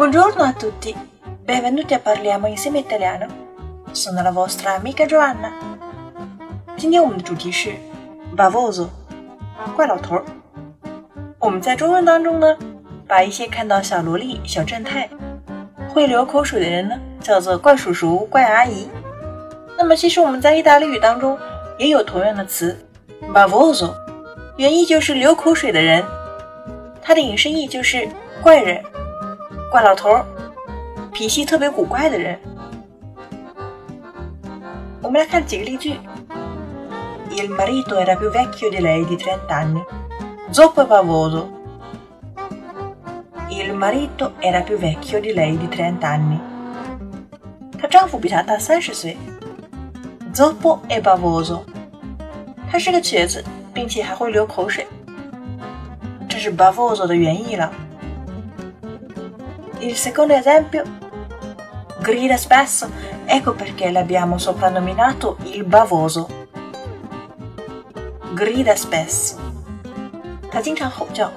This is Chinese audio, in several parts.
Buongiorno a tutti, benvenuti a Parliamo insieme italiano. Sono la vostra amica Joanna. 今天我们的主题是 Bavoso，怪老头儿。我们在中文当中呢，把一些看到小萝莉、小正太会流口水的人呢，叫做怪叔叔、怪阿姨。那么其实我们在意大利语当中也有同样的词 Bavoso，原意就是流口水的人，它的引申义就是怪人。怪老头儿，脾气特别古怪的人。我们来看几个例句：Il marito era più vecchio di lei di trent'anni. Zoppo bavoso. Il marito era più vecchio di lei di trent'anni. 她丈夫比她大三十岁。Zoppo è bavoso. 他是个瘸子，并且还会流口水。这是 bavoso 的原意了。Il secondo esempio grida spesso, ecco perché l'abbiamo soprannominato il bavoso. Grida spesso. 他经常吼叫。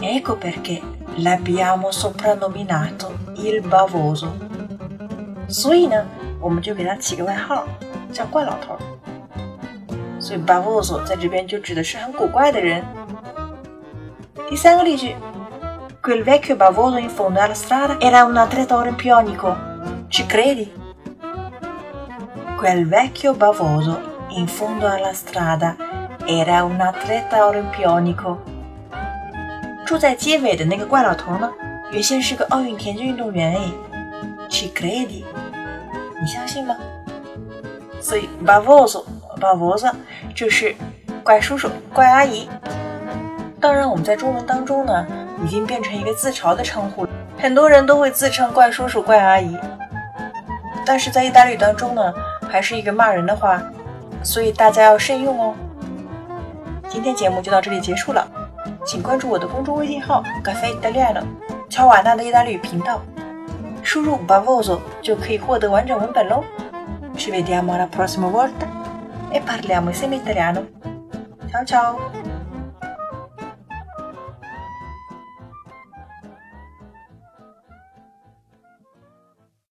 Ecco perché l'abbiamo soprannominato il bavoso. 所以呢，我们就给他起个外号，叫怪老头。所以 bavoso 在这边就指的是很古怪的人。第三个例句。 Quel vecchio bavoso in fondo alla strada era un atleta olimpionico. Ci credi? Quel vecchio bavoso in fondo alla strada era un atleta olimpionico. 住在街尾的那个怪老头呢，原先是个奥运田径运动员诶。Ci credi？你相信吗？所以 bavoso bavosa 就是怪叔叔、怪阿姨。当然，我们在中文当中呢。 已经变成一个自嘲的称呼，很多人都会自称怪叔叔、怪阿姨。但是在意大利语当中呢，还是一个骂人的话，所以大家要慎用哦。今天节目就到这里结束了，请关注我的公众微信号 “cafe d'alera 乔瓦纳的意大利语频道，输入 “bavoso” 就可以获得完整文本喽。Ci vediamo alla prossima volta e parliamo insieme italiano. Ciao ciao.